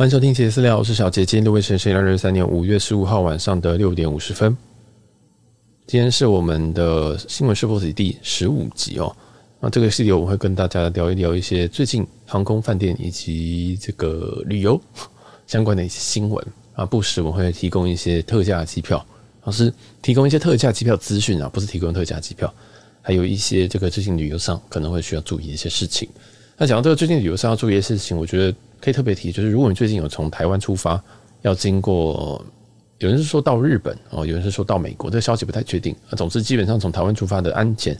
欢迎收听《杰私聊》，我是小杰。今天六月十日，二零二三年五月十五号晚上的六点五十分。今天是我们的新闻试播集第十五集哦。那这个系列我会跟大家聊一聊一些最近航空、饭店以及这个旅游相关的一些新闻啊。不时我会提供一些特价机票，而是提供一些特价机票资讯啊，不是提供特价机票，还有一些这个最近旅游上可能会需要注意的一些事情。那讲到这个最近旅游上要注意的事情，我觉得。可以特别提，就是如果你最近有从台湾出发，要经过，有人是说到日本哦，有人是说到美国，这个消息不太确定。总之，基本上从台湾出发的安检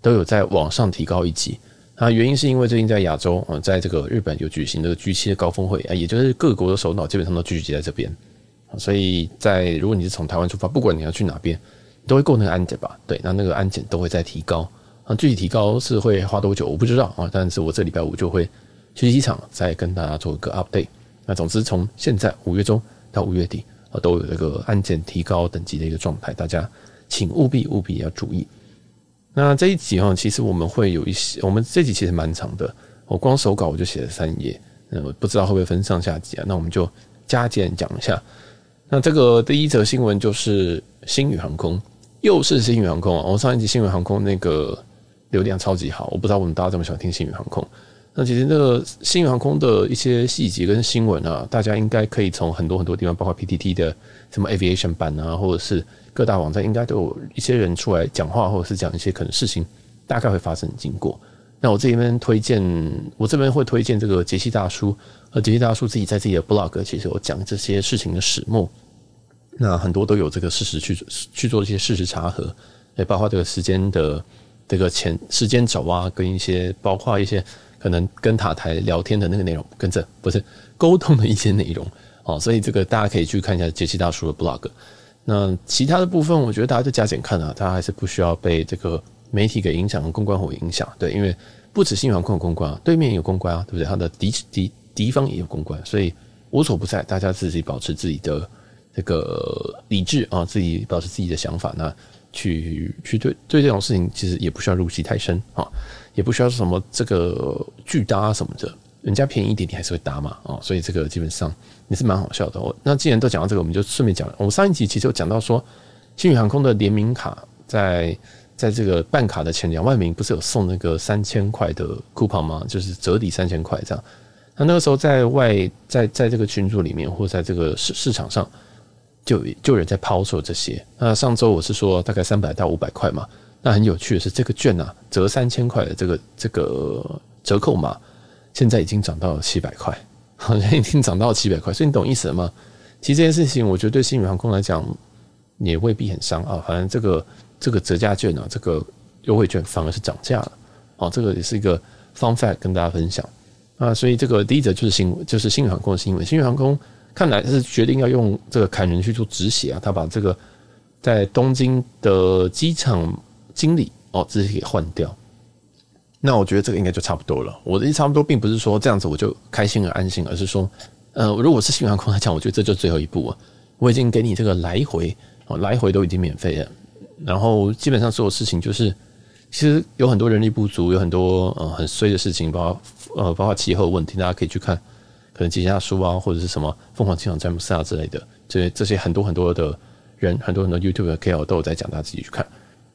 都有在往上提高一级。那原因是因为最近在亚洲啊，在这个日本有举行这个 G7 的高峰会啊，也就是各国的首脑基本上都聚集在这边，所以在如果你是从台湾出发，不管你要去哪边，都会过那个安检吧？对，那那个安检都会再提高啊，具体提高是会花多久我不知道啊，但是我这礼拜五就会。去机场再跟大家做一个 update。那总之，从现在五月中到五月底啊，都有这个安检提高等级的一个状态，大家请务必务必要注意。那这一集哈，其实我们会有一些，我们这集其实蛮长的，我光手稿我就写了三页，那我不知道会不会分上下集啊？那我们就加减讲一下。那这个第一则新闻就是星宇航空，又是星宇航空啊！我上一集星宇航空那个流量超级好，我不知道为什么大家这么喜欢听星宇航空。那其实那个星宇航空的一些细节跟新闻啊，大家应该可以从很多很多地方，包括 PTT 的什么 Aviation 版啊，或者是各大网站，应该都有一些人出来讲话，或者是讲一些可能事情大概会发生经过。那我这边推荐，我这边会推荐这个杰西大叔，而杰西大叔自己在自己的 blog 其实有讲这些事情的始末，那很多都有这个事实去去做一些事实查核，也包括这个时间的这个前时间轴啊，跟一些包括一些。可能跟塔台聊天的那个内容，跟这不是沟通的一些内容哦，所以这个大家可以去看一下杰西大叔的 blog。那其他的部分，我觉得大家就加减看啊，大家还是不需要被这个媒体给影响，公关会影响。对，因为不止新航空有公关啊，对面有公关啊，对不对？他的敌敌敌方也有公关，所以无所不在，大家自己保持自己的这个理智啊，自己保持自己的想法，那去去对对这种事情，其实也不需要入戏太深啊。也不需要什么这个巨搭什么的，人家便宜一点你还是会搭嘛啊，所以这个基本上也是蛮好笑的。我，那既然都讲到这个，我们就顺便讲。我们上一集其实有讲到说，星宇航空的联名卡在在这个办卡的前两万名不是有送那个三千块的 coupon 吗？就是折抵三千块这样。那那个时候在外在在这个群组里面或在这个市市场上就就有人在抛售这些。那上周我是说大概三百到五百块嘛。那很有趣的是，这个券啊，折三千块的这个这个折扣码，现在已经涨到了七百块，好像已经涨到七百块，所以你懂意思了吗？其实这件事情，我觉得对新宇航空来讲也未必很伤啊。反正这个这个折价券啊，这个优惠券反而是涨价了。哦，这个也是一个 fun fact 跟大家分享啊。所以这个第一则就是新，就是新宇航空的新闻。新宇航空看来是决定要用这个砍人去做止血啊，他把这个在东京的机场。经理哦，直接给换掉。那我觉得这个应该就差不多了。我的意思差不多，并不是说这样子我就开心而安心，而是说，呃，如果是星宇航空来讲，我觉得这就最后一步啊。我已经给你这个来回哦，来回都已经免费了。然后基本上所有事情就是，其实有很多人力不足，有很多呃很衰的事情，包括呃包括气候问题，大家可以去看，可能杰西大叔啊，或者是什么凤凰机场詹姆斯啊之类的，这些这些很多很多的人，很多很多 YouTube 的 KOL 都有在讲，大家自己去看。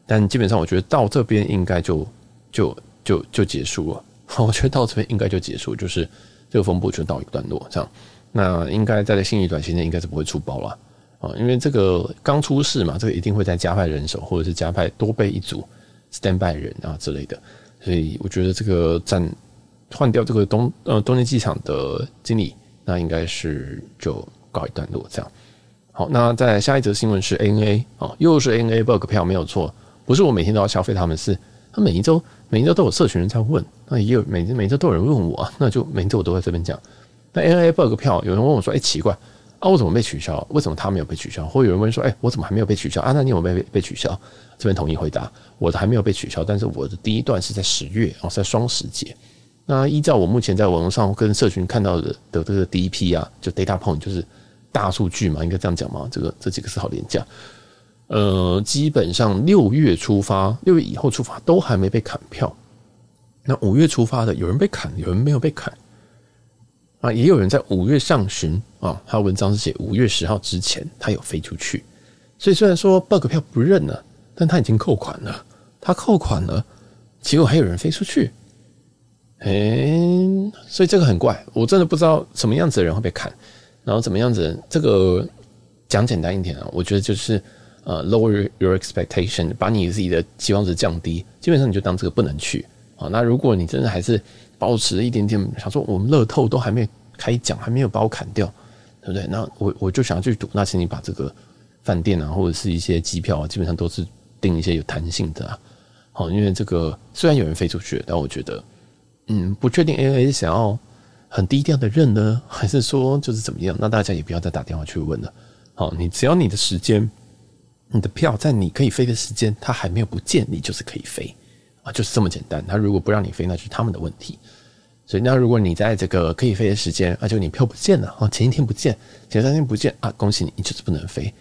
但基本上，我觉得到这边应该就就就就结束了。我觉得到这边应该就结束，就是这个风波就到一个段落。这样，那应该在新一短期内应该是不会出包了啊，因为这个刚出事嘛，这个一定会在加派人手，或者是加派多备一组 standby 人啊之类的。所以我觉得这个占换掉这个东呃东京机场的经理，那应该是就告一段落。这样，好，那在下一则新闻是 ANA 啊，又是 ANA bug 票没有错。不是我每天都要消费他们，是他每一周每一周都有社群人在问，那也有每每周都有人问我，那就每周我都在这边讲。那 ANA bug 票，有人问我说：“哎，奇怪啊，我怎么被取消？为什么他没有被取消？”或有人问说：“哎，我怎么还没有被取消啊？那你有没有被被取消？”这边统一回答：我的还没有被取消，但是我的第一段是在十月哦，在双十节。那依照我目前在网络上跟社群看到的的这个第一批啊，就 data point 就是大数据嘛，应该这样讲嘛。这个这几个是好廉价。呃，基本上六月出发，六月以后出发都还没被砍票。那五月出发的，有人被砍，有人没有被砍。啊，也有人在五月上旬啊，他文章是写五月十号之前他有飞出去，所以虽然说 bug 票不认了，但他已经扣款了，他扣款了，结果还有人飞出去，哎，所以这个很怪，我真的不知道什么样子的人会被砍，然后怎么样子，这个讲简单一点啊，我觉得就是呃 lower your expectation，把你自己的期望值降低，基本上你就当这个不能去啊。那如果你真的还是保持一点点想说，我们乐透都还没开奖，还没有把我砍掉，对不对？那我我就想要去赌，那请你把这个饭店啊，或者是一些机票啊，基本上都是订一些有弹性的啊。好，因为这个虽然有人飞出去，但我觉得，嗯，不确定 A A 想要很低调的认呢，还是说就是怎么样？那大家也不要再打电话去问了。好，你只要你的时间，你的票在你可以飞的时间，它还没有不见，你就是可以飞啊。就是这么简单。他如果不让你飞，那是他们的问题。所以，那如果你在这个可以飞的时间，啊，就你票不见了啊，前一天不见，前三天不见啊，恭喜你，你就是不能飞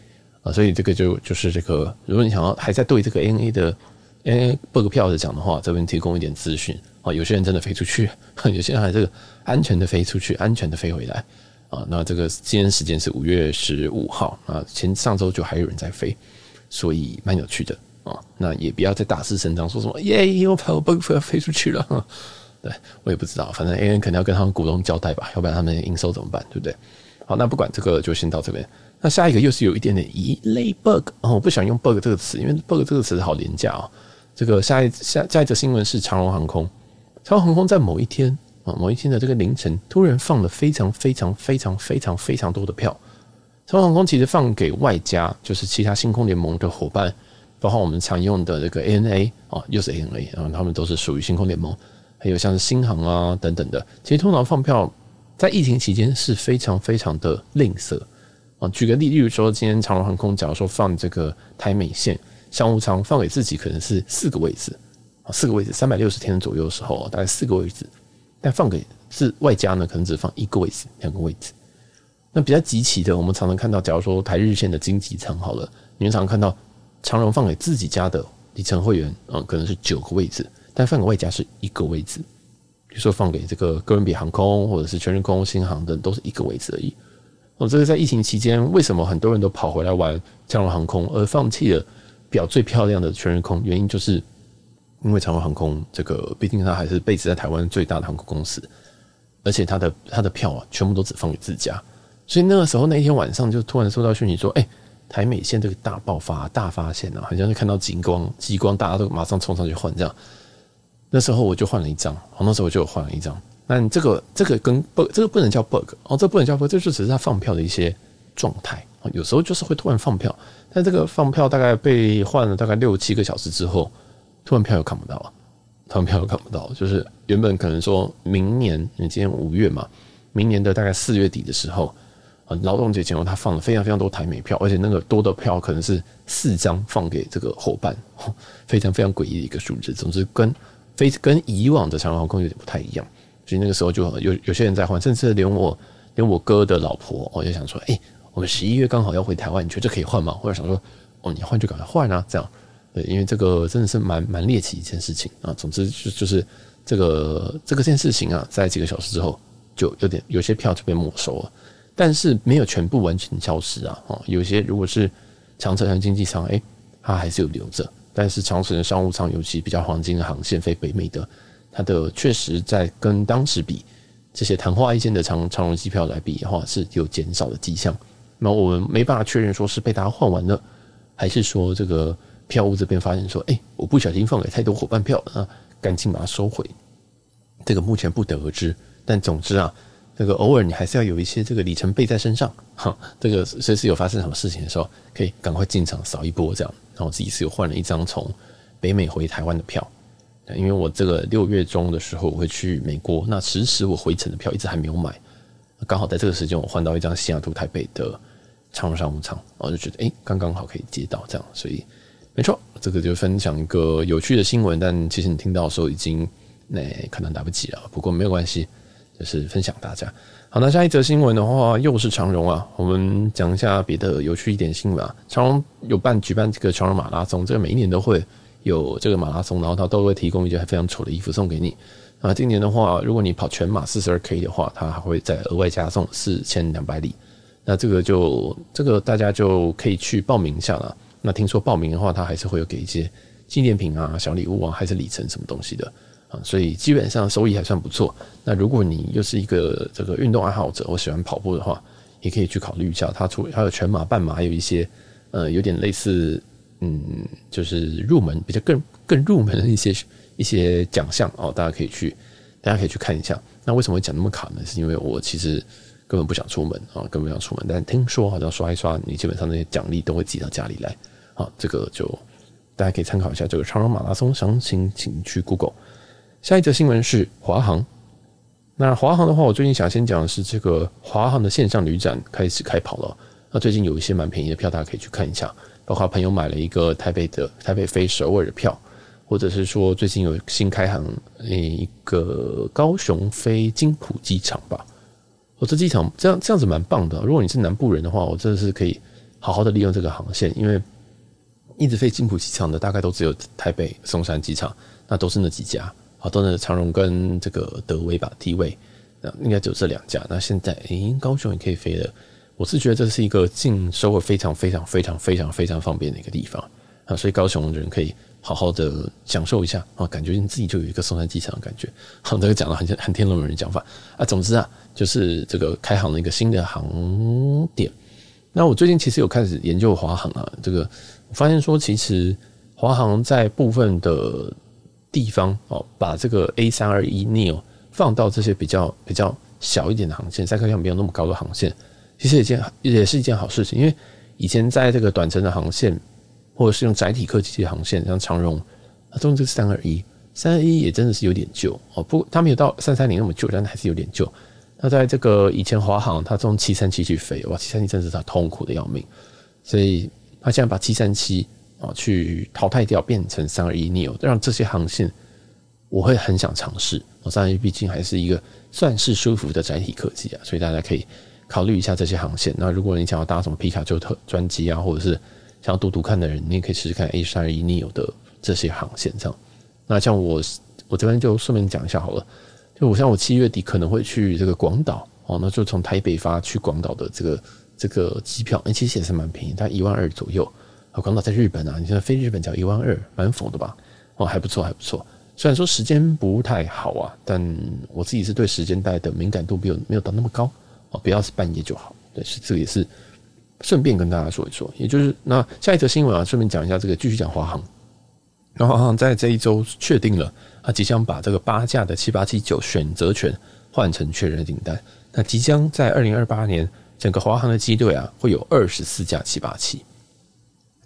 啊。所以这个就就是这个，如果你想要还在对这个 ANA 的 ANA book 票的讲的话，这边提供一点资讯有些人真的飞出去，有些人还这个安全的飞出去，安全的飞回来啊。那这个今天时间是五月十五号啊，前上周就还有人在飞，所以蛮有趣的。啊，那也不要再大肆声张，说什么耶，我跑我 bug 要飞出去了。对，我也不知道，反正 A N 肯定要跟他们股东交代吧，要不然他们营收怎么办，对不对？好，那不管这个就先到这边。那下一个又是有一点点一类 bug 哦，我不想用 bug 这个词，因为 bug 这个词好廉价哦。这个下一下下一则新闻是长荣航空，长荣航空在某一天啊，某一天的这个凌晨，突然放了非常非常非常非常非常多的票。长荣航空其实放给外加，就是其他星空联盟的伙伴。包括我们常用的这个 ANA 啊，又是 ANA，啊他们都是属于星空联盟，还有像是新航啊等等的。其实通常放票在疫情期间是非常非常的吝啬啊。举个例，例如说今天长荣航空假如说放这个台美线商务舱，放给自己可能是四个位置，四个位置，三百六十天左右的时候，大概四个位置，但放给是外加呢，可能只放一个位置，两个位置。那比较集齐的，我们常常看到，假如说台日线的经济舱好了，你们常常看到。长荣放给自己家的里程会员，嗯，可能是九个位置，但放给外加是一个位置。比如说放给这个哥伦比亚航空或者是全日空、新航等，都是一个位置而已。哦，这个在疫情期间，为什么很多人都跑回来玩长荣航空，而放弃了表最漂亮的全日空？原因就是因为长荣航空这个，毕竟它还是 base 在台湾最大的航空公司，而且它的它的票啊，全部都只放给自家。所以那个时候那一天晚上，就突然收到讯息说，哎、台美线这个大爆发、大发现啊，好像是看到极光，极光大家都马上冲上去换这样。那时候我就换了一张，那时候我就换了一张。但这个这个跟 bug，这个不能叫 bug 哦，这不能叫 bug，这就只是他放票的一些状态。有时候就是会突然放票，但这个放票大概被换了大概六七个小时之后，突然票又看不到了，突然票又看不到，就是原本可能说明年，你今年五月嘛，明年的大概四月底的时候。劳动节前后，他放了非常非常多台美票，而且那个多的票可能是四张放给这个伙伴，非常非常诡异的一个数字。总之，跟非跟以往的长荣航空有点不太一样，所以那个时候就有有些人在换，甚至连我连我哥的老婆，我就想说，哎、我们十一月刚好要回台湾，你觉得这可以换吗？或者想说，哦，你换就赶快换啊，这样因为这个真的是蛮蛮猎奇一件事情啊。总之就就是这个这个件事情啊，在几个小时之后就有点有些票就被没收了。但是没有全部完全消失啊！哦，有些如果是长程和经济舱，哎，它还是有留着。但是长程的商务舱，尤其比较黄金的航线飞北美的，它的确实在跟当时比，这些昙花一现的长长荣机票来比的话，是有减少的迹象。那我们没办法确认说是被大家换完了，还是说这个票务这边发现说，诶，我不小心放给太多伙伴票啊，赶紧把它收回。这个目前不得而知。但总之啊。这个偶尔你还是要有一些这个里程背在身上，哈，这个随时有发生什么事情的时候，可以赶快进场扫一波这样。然后我自己是有换了一张从北美回台湾的票，因为我这个六月中的时候我会去美国，那迟迟我回程的票一直还没有买，刚好在这个时间我换到一张西雅图台北的长荣商务舱，我就觉得诶，刚刚好可以接到这样，所以没错，这个就分享一个有趣的新闻，但其实你听到的时候已经那可能来不及了，不过没有关系。就是分享大家。好，那下一则新闻的话，又是长荣啊。我们讲一下别的有趣一点新闻啊。长荣有办举办这个长荣马拉松，这个每一年都会有这个马拉松，然后他都会提供一件非常丑的衣服送给你。啊，今年的话，如果你跑全马四十二 K 的话，它还会再额外加送四千两百里。那这个就这个大家就可以去报名一下了。那听说报名的话，他还是会有给一些纪念品啊、小礼物啊，还是里程什么东西的啊，所以基本上收益还算不错。那如果你又是一个这个运动爱好者，我喜欢跑步的话，也可以去考虑一下。它除还有全马、半马，还有一些呃有点类似嗯，就是入门比较更更入门的一些。一些奖项哦，大家可以去，大家可以去看一下。那为什么会讲那么卡呢？是因为我其实根本不想出门啊，根本不想出门。但听说好像刷一刷，你基本上那些奖励都会寄到家里来。好，这个就大家可以参考一下这个长荣马拉松详情，请去 Google。下一则新闻是华航。那华航的话，我最近想先讲的是这个华航的线上旅展开始开跑了。那最近有一些蛮便宜的票，大家可以去看一下。包括朋友买了一个台北的台北飞首尔的票。或者是说最近有新开航一个高雄飞金浦机场吧，我这机场这样这样子蛮棒的。如果你是南部人的话，我真的是可以好好的利用这个航线，因为一直飞金浦机场的大概都只有台北松山机场，那都是那几家，好都是长荣跟这个德威吧，T 位，那应该只有这两家。那现在诶，高雄也可以飞了，我是觉得这是一个进收获非常非常非常非常非常方便的一个地方啊，所以高雄人可以。好好的享受一下啊，感觉你自己就有一个松山机场的感觉。好，这个讲的很很天龙人讲法啊。总之啊，就是这个开航了一个新的航点。那我最近其实有开始研究华航啊，这个我发现说，其实华航在部分的地方哦，把这个 A 三二一 neo 放到这些比较比较小一点的航线，载客量没有那么高的航线，其实也件也是一件好事情，因为以前在这个短程的航线。或者是用载体客机的航线，像长荣，它用这个三二一，三二一也真的是有点旧哦。不，它没有到三三零那么旧，但还是有点旧。那在这个以前华航，它从七三七去飞，哇，七三七真的是它痛苦的要命。所以它现在把七三七啊去淘汰掉，变成三二一 neo，让这些航线我会很想尝试。三二一毕竟还是一个算是舒服的载体客机啊，所以大家可以考虑一下这些航线。那如果你想要搭什么皮卡丘特专机啊，或者是想要赌赌看的人，你也可以试试看 A 三二一 neo 的这些航线这样。那像我，我这边就顺便讲一下好了。就我像我七月底可能会去这个广岛哦，那就从台北发去广岛的这个这个机票，哎，其实也是蛮便宜，大概一万二左右。啊，广岛在日本啊，你现在飞日本只要一万二，蛮否的吧？哦，还不错，还不错。虽然说时间不太好啊，但我自己是对时间带的敏感度没有没有到那么高哦，不要是半夜就好。对，是这个也是。顺便跟大家说一说，也就是那下一则新闻啊，顺便讲一下这个，继续讲华航。然后华航在这一周确定了，他即将把这个八架的七八七九选择权换成确认订单。那即将在二零二八年，整个华航的机队啊，会有二十四架七八七。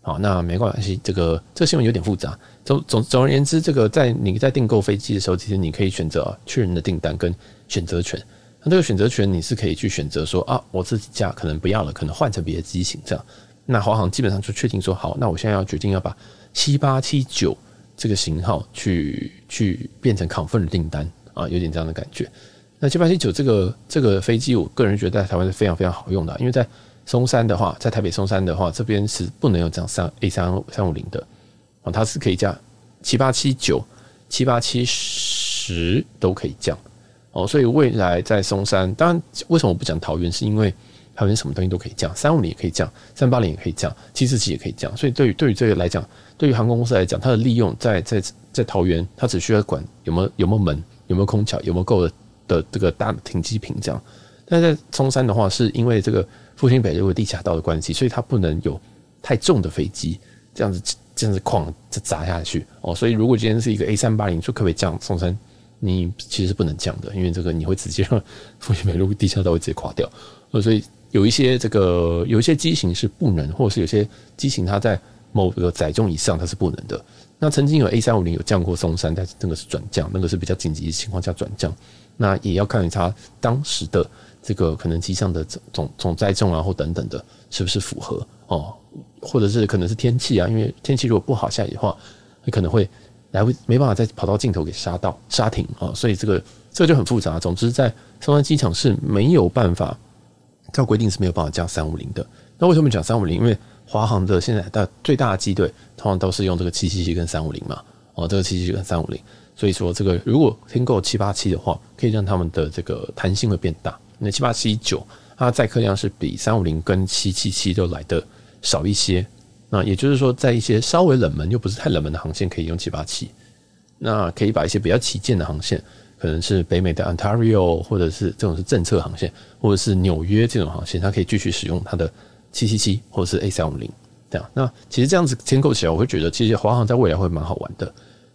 好，那没关系，这个这个新闻有点复杂。总总总而言之，这个在你在订购飞机的时候，其实你可以选择确认的订单跟选择权。那这个选择权你是可以去选择说啊，我自己架可能不要了，可能换成别的机型这样。那华航基本上就确定说好，那我现在要决定要把七八七九这个型号去去变成 confirm 的订单啊，有点这样的感觉。那七八七九这个这个飞机，我个人觉得在台湾是非常非常好用的，因为在松山的话，在台北松山的话，这边是不能有这样三 A 三三五零的啊，它是可以架七八七九、七八七十都可以降。哦，所以未来在松山，当然为什么我不讲桃园？是因为桃园什么东西都可以降，三五零也可以降，三八零也可以降，七四七也可以降。所以对于对于这个来讲，对于航空公司来讲，它的利用在在在桃园，它只需要管有没有有没有门，有没有空桥，有没有够的的这个大停机坪这样。但在松山的话，是因为这个复兴北路地下道的关系，所以它不能有太重的飞机这样子这样子哐就砸下去哦。所以如果今天是一个 A 三八零，说可不可以降松山？你其实是不能降的，因为这个你会直接让复兴北路地下道会直接垮掉。所以有一些这个有一些机型是不能，或者是有些机型它在某个载重以上它是不能的。那曾经有 A 三五零有降过松山，但是那个是转降，那个是比较紧急的情况下转降。那也要看它当时的这个可能机上的总总载重啊或等等的，是不是符合哦，或者是可能是天气啊，因为天气如果不好下雨的话，可能会。来回没办法再跑到尽头给刹到刹停啊，所以这个这个就很复杂。总之，在松山机场是没有办法，照规定是没有办法降三五零的。那为什么讲三五零？因为华航的现在的最大的机队通常都是用这个七七七跟三五零嘛，哦，这个七七七跟三五零，所以说这个如果添够七八七的话，可以让他们的这个弹性会变大。那七八七九它载客量是比三五零跟七七七都来的少一些。那也就是说，在一些稍微冷门又不是太冷门的航线，可以用七八七。那可以把一些比较旗舰的航线，可能是北美的 Ontario，或者是这种是政策航线，或者是纽约这种航线，它可以继续使用它的七七七或者是 A 三五零这样。那其实这样子建构起来，我会觉得其实华航在未来会蛮好玩的，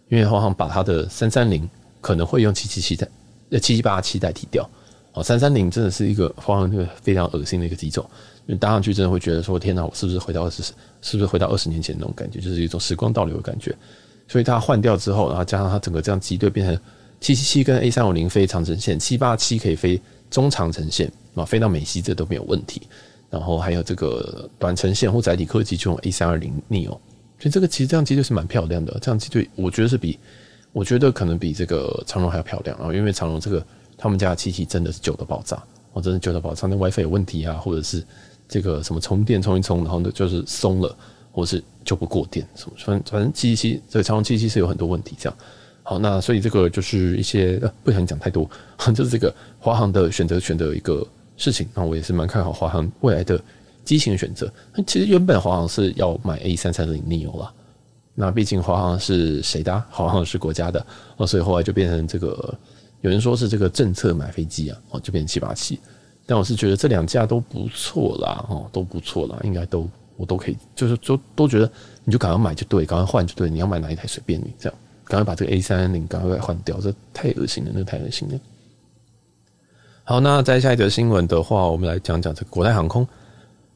因为华航把它的三三零可能会用七七七代呃七七八七代替掉。哦，三三零真的是一个华航一个非常恶心的一个机种，搭上去真的会觉得说天哪，我是不是回到二十，是不是回到二十年前那种感觉，就是一种时光倒流的感觉。所以它换掉之后，然后加上它整个这样机队变成七七七跟 A 三五零飞长城线，七八七可以飞中长程线啊，飞到美西这都没有问题。然后还有这个短程线或载体客机就用 A 三二零 neo，所以这个其实这样机队是蛮漂亮的。这样机队我觉得是比我觉得可能比这个长龙还要漂亮。啊因为长龙这个他们家的机器真的是旧的爆炸，哦，真的旧的爆炸，那 WiFi 有问题啊，或者是这个什么充电充一充，然后呢就是松了。或是就不过电什么，反正反正七七七这个长荣七七是有很多问题，这样好，那所以这个就是一些不想讲太多，就是这个华航的选择权的一个事情。那我也是蛮看好华航未来的机型选择。那其实原本华航是要买 A 三三零 neo 啦，那毕竟华航是谁的？华航是国家的哦，所以后来就变成这个有人说是这个政策买飞机啊，哦就变成七八七。但我是觉得这两架都不错啦，哦都不错啦，应该都。我都可以，就是都都觉得，你就赶快买就对，赶快换就对。你要买哪一台随便你，这样赶快把这个 A 三零赶快换掉，这太恶心了，那太恶心了。好，那再下一则新闻的话，我们来讲讲这个国泰航空。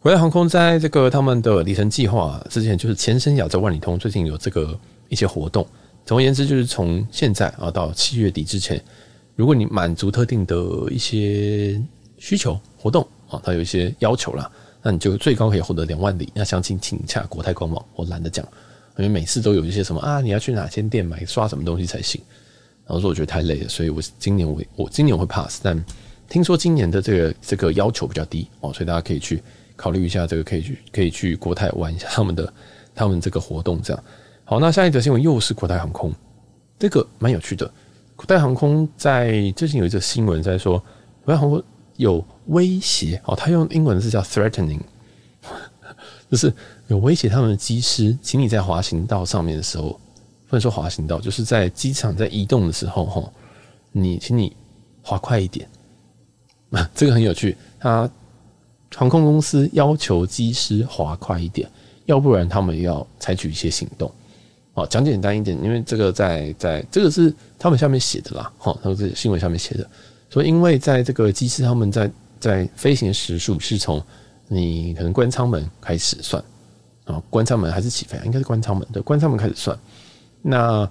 国泰航空在这个他们的里程计划之前，就是前身亚洲万里通，最近有这个一些活动。总而言之，就是从现在啊到七月底之前，如果你满足特定的一些需求活动啊，它有一些要求啦。那你就最高可以获得两万里。那详情请洽国泰官网，我懒得讲，因为每次都有一些什么啊，你要去哪间店买刷什么东西才行。然后说我觉得太累了，所以我今年我我今年会 pass。但听说今年的这个这个要求比较低哦，所以大家可以去考虑一下，这个可以去可以去国泰玩一下他们的 他们这个活动这样。好，那下一则新闻又是国泰航空，这个蛮有趣的。国泰航空在最近有一则新闻在说，国泰航空。有威胁哦，他用英文是叫 threatening，就是有威胁他们的机师，请你在滑行道上面的时候，不能说滑行道，就是在机场在移动的时候，哈，你请你滑快一点。啊，这个很有趣，他航空公司要求机师滑快一点，要不然他们要采取一些行动。哦，讲简单一点，因为这个在在这个是他们下面写的啦，哈，他们这新闻下面写的。所以，因为在这个机师他们在在飞行时数是从你可能关舱门开始算啊，关舱门还是起飞？应该是关舱门对，关舱门开始算。那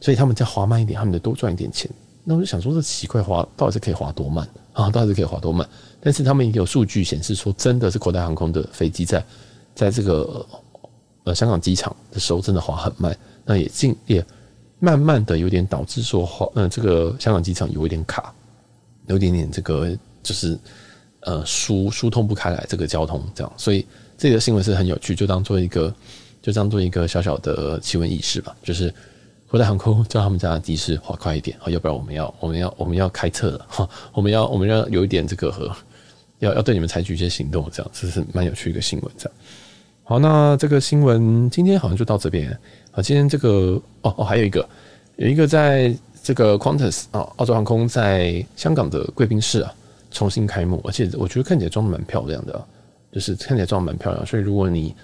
所以他们再滑慢一点，他们得多赚一点钱。那我就想说，这奇怪滑到底是可以滑多慢啊？到底是可以滑多慢？但是他们也有数据显示说，真的是国泰航空的飞机在在这个呃香港机场的时候真的滑很慢，那也进也慢慢的有点导致说滑嗯、呃、这个香港机场有一点卡。有点点这个就是呃疏疏通不开来这个交通这样，所以这个新闻是很有趣，就当做一个就当做一个小小的奇闻异事吧。就是国泰航空叫他们家的机师滑快一点，要不然我们要我们要我们要开测了哈，我们要我们要有一点这个和要要对你们采取一些行动，这样这是蛮有趣一个新闻。这样好，那这个新闻今天好像就到这边啊。今天这个哦哦还有一个有一个在。这个 Qantas 啊，澳洲航空在香港的贵宾室啊重新开幕，而且我觉得看起来装的蛮漂亮的，就是看起来装的蛮漂亮。所以如果你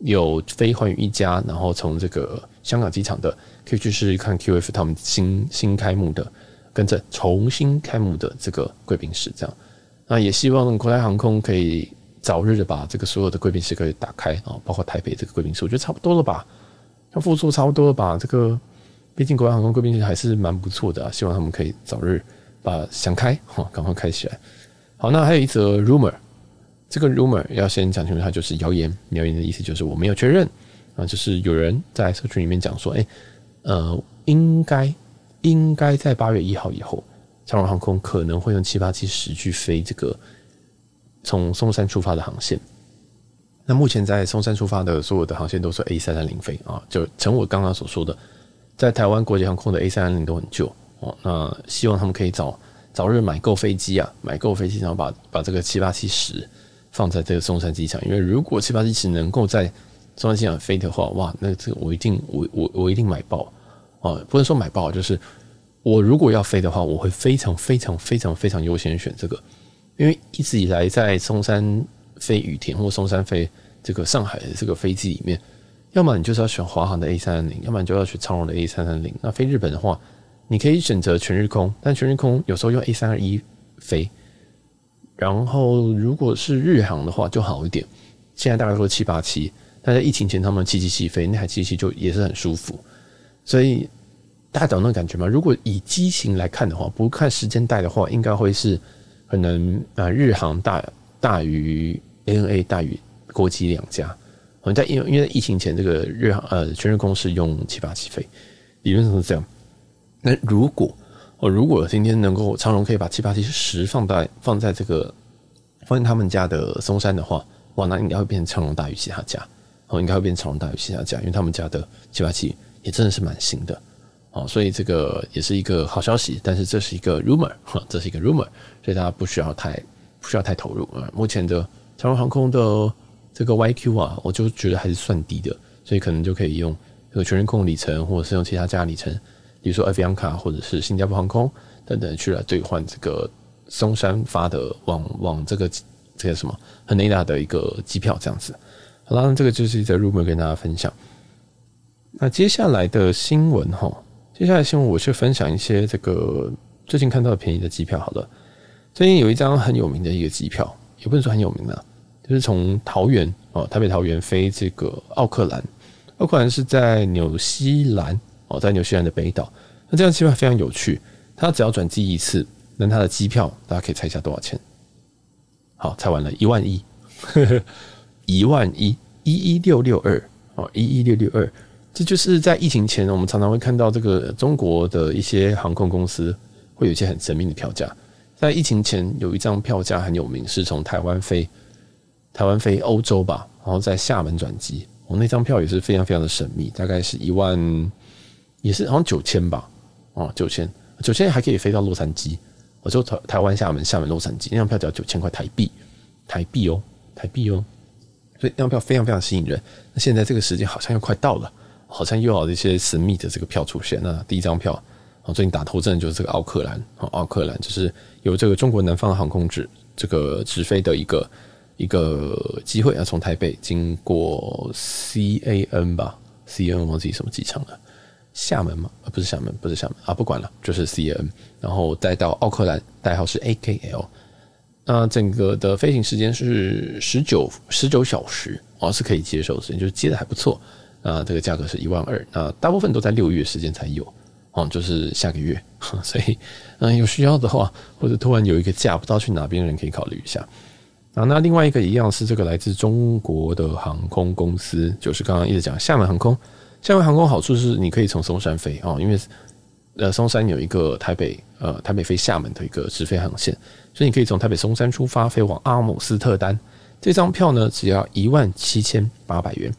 有飞寰宇一家，然后从这个香港机场的，可以去试试看 QF 他们新新开幕的，跟着重新开幕的这个贵宾室，这样。那也希望国泰航空可以早日的把这个所有的贵宾室可以打开啊，包括台北这个贵宾室，我觉得差不多了吧，像复苏差不多了吧，这个。毕竟国外航空贵宾室还是蛮不错的啊，希望他们可以早日把想开 哈，赶快开起来。好，那还有一则 rumor，这个 rumor 要先讲清楚，它就是谣言。谣言的意思就是我没有确认啊，就是有人在社群里面讲说，哎，呃，应该应该在八月一号以后，长荣航空可能会用七八七十去飞这个从松山出发的航线。那目前在松山出发的所有的航线都是 A 三三零飞啊，就成我刚刚所说的。在台湾国际航空的 A 三三零都很旧哦，那希望他们可以早早日买够飞机啊，买够飞机，然后把把这个七八七十放在这个松山机场，因为如果七八七十能够在松山机场飞的话，哇，那这个我一定我我我一定买爆哦，不能说买爆，就是我如果要飞的话，我会非常非常非常非常优先选这个，因为一直以来在松山飞羽田或松山飞这个上海的这个飞机里面。要么你就是要选华航的 A 三三零，要么你就要选长荣的 A 三三零。那飞日本的话，你可以选择全日空，但全日空有时候用 A 三二一飞。然后如果是日航的话就好一点，现在大概说七八七，但在疫情前他们七七七飞，那台七七就也是很舒服。所以大家懂那种感觉吗？如果以机型来看的话，不看时间带的话，应该会是可能啊日航大大于 ANA 大于国际两家。我们在因为因为疫情前，这个日航呃全日空是用七八七飞，理论上是这样。那如果哦，如果今天能够长荣可以把七八七十放在放在这个放在他们家的松山的话，哇，那应该会变成长荣大于其他家哦，应该会变成长荣大于其他家，因为他们家的七八七也真的是蛮新的哦，所以这个也是一个好消息。但是这是一个 rumor，哈这是一个 rumor，所以大家不需要太不需要太投入啊。目前的长荣航空的。这个 YQ 啊，我就觉得还是算低的，所以可能就可以用这个全日空里程，或者是用其他家里程，比如说 Avianca 或者是新加坡航空等等去来兑换这个松山发的往往这个这个什么很内大的一个机票这样子。好了，那这个就是在 rumor 跟大家分享。那接下来的新闻哈，接下来新闻我去分享一些这个最近看到的便宜的机票。好了，最近有一张很有名的一个机票，也不能说很有名的。就是从桃园哦，台北桃园飞这个奥克兰，奥克兰是在纽西兰哦，在纽西兰的北岛。那这样机票非常有趣，它只要转机一次，那它的机票大家可以猜一下多少钱？好，猜完了，一万一，一万一，一一六六二哦，一一六六二，这就是在疫情前，我们常常会看到这个中国的一些航空公司会有一些很神秘的票价。在疫情前，有一张票价很有名，是从台湾飞。台湾飞欧洲吧，然后在厦门转机，我那张票也是非常非常的神秘，大概是一万，也是好像九千吧，哦，九千，九千还可以飞到洛杉矶，我就台台湾厦门厦门洛杉矶那张票只要九千块台币，台币哦，台币哦，所以那张票非常非常吸引人。那现在这个时间好像又快到了，好像又有一些神秘的这个票出现。那第一张票，哦，最近打头阵就是这个奥克兰，哦，奥克兰就是由这个中国南方航空直这个直飞的一个。一个机会啊，从台北经过 C A N 吧，C A N 忘记什么机场了，厦门吗？啊，不是厦门，不是厦门啊，不管了，就是 C A N，然后再到奥克兰，代号是 A K L。那整个的飞行时间是十九十九小时哦，是可以接受的时间，就是接的还不错。啊，这个价格是一万二，那大部分都在六月时间才有哦，就是下个月，所以嗯，有需要的话，或者突然有一个假不知道去哪边的人，可以考虑一下。啊，那另外一个一样是这个来自中国的航空公司，就是刚刚一直讲厦门航空。厦门航空好处是你可以从松山飞哦，因为呃松山有一个台北呃台北飞厦门的一个直飞航线，所以你可以从台北松山出发飞往阿姆斯特丹。这张票呢只要一万七千八百元。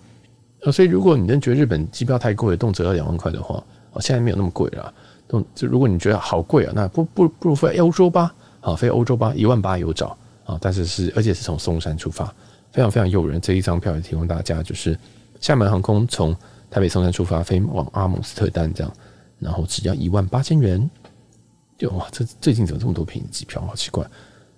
呃，所以如果你真觉得日本机票太贵，动辄要两万块的话，哦，现在没有那么贵了。动就如果你觉得好贵啊，那不不不如飞欧洲吧，好飞欧洲吧，一万八有找。啊，但是是而且是从松山出发，非常非常诱人。这一张票也提供大家，就是厦门航空从台北松山出发飞往阿姆斯特丹这样，然后只要一万八千元。就哇，这最近怎么这么多便宜机票？好奇怪。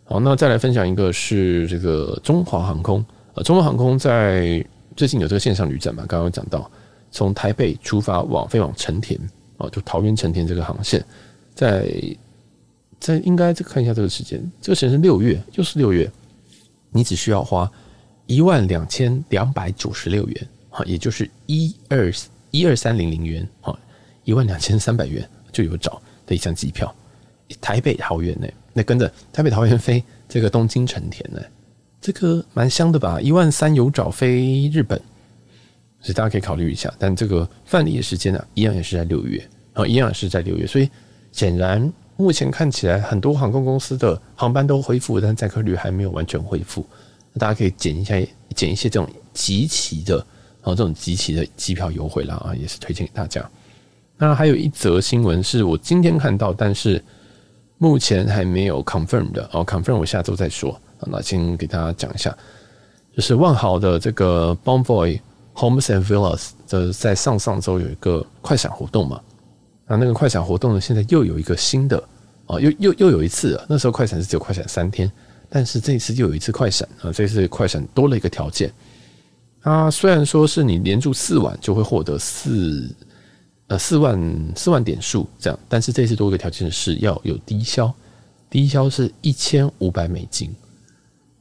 好，那再来分享一个是这个中华航空。呃，中华航空在最近有这个线上旅展嘛？刚刚讲到，从台北出发往飞往成田啊，就桃园成田这个航线，在。在应该再看一下这个时间，这个时间是六月，就是六月，你只需要花一万两千两百九十六元，哈，也就是一二一二三零零元，哈，一万两千三百元就有找的一张机票，台北桃园呢，那跟着台北桃园飞这个东京成田呢，这个蛮香的吧？一万三有找飞日本，所以大家可以考虑一下。但这个范例的时间呢，一样也是在六月，啊，一样也是在六月，所以显然。目前看起来，很多航空公司的航班都恢复，但载客率还没有完全恢复。大家可以捡一下，捡一些这种即期的，然后这种即期的机票优惠啦啊，也是推荐给大家。那还有一则新闻是我今天看到，但是目前还没有 confirm 的哦，confirm 我下周再说。那先给大家讲一下，就是万豪的这个 Bonvoy Homes and Villas，的在上上周有一个快闪活动嘛。那那个快闪活动呢，现在又有一个新的啊，又又又有一次了。那时候快闪是只有快闪三天，但是这一次又有一次快闪啊，这次快闪多了一个条件。它虽然说是你连住四晚就会获得四呃四万四万点数这样，但是这次多一个条件是要有低消，低消是一千五百美金。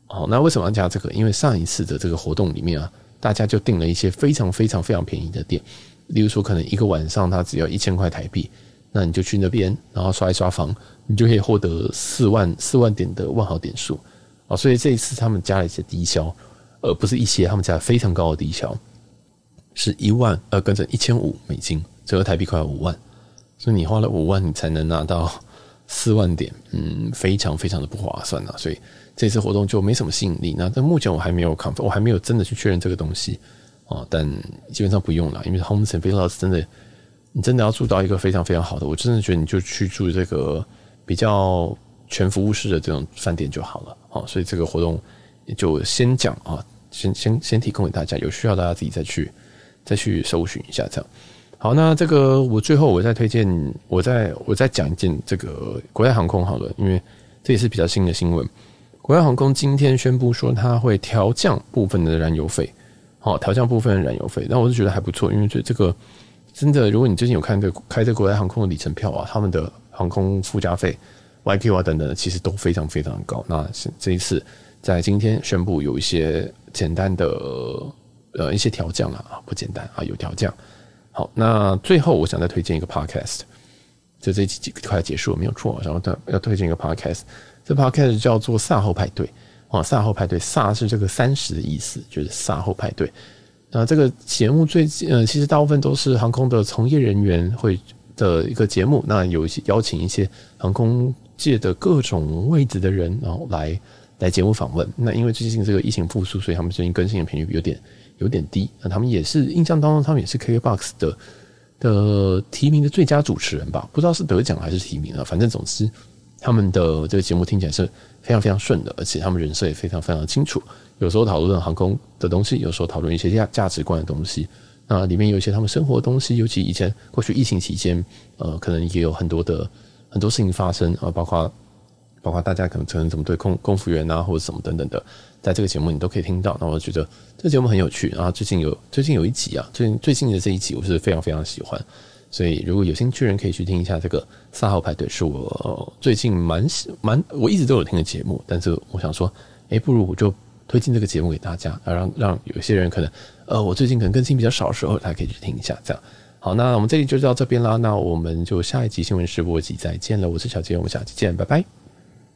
哦，那为什么要加这个？因为上一次的这个活动里面啊，大家就订了一些非常非常非常便宜的店，例如说可能一个晚上它只要一千块台币，那你就去那边，然后刷一刷房，你就可以获得四万四万点的万豪点数啊。所以这一次他们加了一些低消。而不是一些他们加非常高的低消，是一万呃，跟着一千五美金，折合台币快要五万，所以你花了五万，你才能拿到四万点，嗯，非常非常的不划算呐。所以这次活动就没什么吸引力。那但目前我还没有 confirm，我还没有真的去确认这个东西啊。但基本上不用了，因为 Homes and Villas 真的，你真的要住到一个非常非常好的，我真的觉得你就去住这个比较全服务式的这种饭店就好了。好，所以这个活动。就先讲啊，先先先提供给大家，有需要大家自己再去再去搜寻一下，这样。好，那这个我最后我再推荐，我再我再讲一件这个国泰航空好了，因为这也是比较新的新闻。国泰航空今天宣布说，它会调降部分的燃油费，哦，调降部分燃油费。那我是觉得还不错，因为这这个真的，如果你最近有看这开这国泰航空的里程票啊，他们的航空附加费、YQ 啊等等的，其实都非常非常的高。那这一次。在今天宣布有一些简单的呃一些调降了啊，不简单啊，有调降。好，那最后我想再推荐一个 podcast，就这几集快结束了，没有错。然后要要推荐一个 podcast，这 podcast 叫做赛后派对啊，赛后派对，赛是这个三十的意思，就是赛后派对。那这个节目最近呃，其实大部分都是航空的从业人员会的一个节目，那有一些邀请一些航空界的各种位置的人，然后来。来节目访问，那因为最近这个疫情复苏，所以他们最近更新的频率有点有点低。那他们也是印象当中，他们也是 KKBOX 的的提名的最佳主持人吧？不知道是得奖还是提名啊？反正总之，他们的这个节目听起来是非常非常顺的，而且他们人设也非常非常清楚。有时候讨论航空的东西，有时候讨论一些价价值观的东西。那里面有一些他们生活的东西，尤其以前过去疫情期间，呃，可能也有很多的很多事情发生啊，包括。包括大家可能可能怎么对空空服员啊，或者什么等等的，在这个节目你都可以听到。那我觉得这个节目很有趣。然后最近有最近有一集啊，最近最近的这一集我是非常非常喜欢。所以如果有兴趣的人可以去听一下这个三号派对，是我最近蛮喜蛮我一直都有听的节目。但是我想说，哎，不如我就推荐这个节目给大家，啊，让让有些人可能呃我最近可能更新比较少的时候，大家可以去听一下。这样好，那我们这里就到这边啦。那我们就下一集新闻试播集再见了。我是小杰，我们下期见，拜拜。